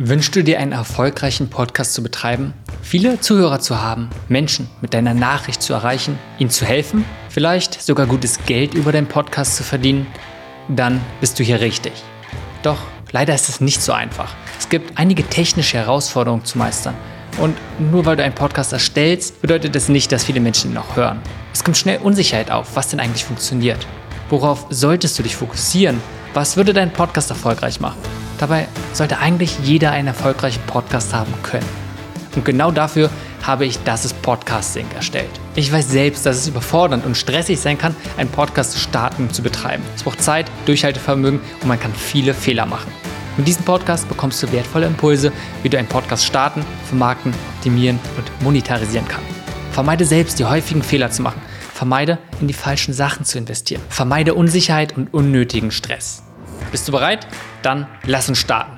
Wünschst du dir einen erfolgreichen Podcast zu betreiben, viele Zuhörer zu haben, Menschen mit deiner Nachricht zu erreichen, ihnen zu helfen, vielleicht sogar gutes Geld über deinen Podcast zu verdienen? Dann bist du hier richtig. Doch leider ist es nicht so einfach. Es gibt einige technische Herausforderungen zu meistern. Und nur weil du einen Podcast erstellst, bedeutet es nicht, dass viele Menschen ihn noch hören. Es kommt schnell Unsicherheit auf, was denn eigentlich funktioniert. Worauf solltest du dich fokussieren? Was würde deinen Podcast erfolgreich machen? Dabei sollte eigentlich jeder einen erfolgreichen Podcast haben können. Und genau dafür habe ich Das ist Podcasting erstellt. Ich weiß selbst, dass es überfordernd und stressig sein kann, einen Podcast zu starten und zu betreiben. Es braucht Zeit, Durchhaltevermögen und man kann viele Fehler machen. Mit diesem Podcast bekommst du wertvolle Impulse, wie du einen Podcast starten, vermarkten, optimieren und monetarisieren kannst. Vermeide selbst die häufigen Fehler zu machen. Vermeide, in die falschen Sachen zu investieren. Vermeide Unsicherheit und unnötigen Stress. Bist du bereit? Dann lass uns starten.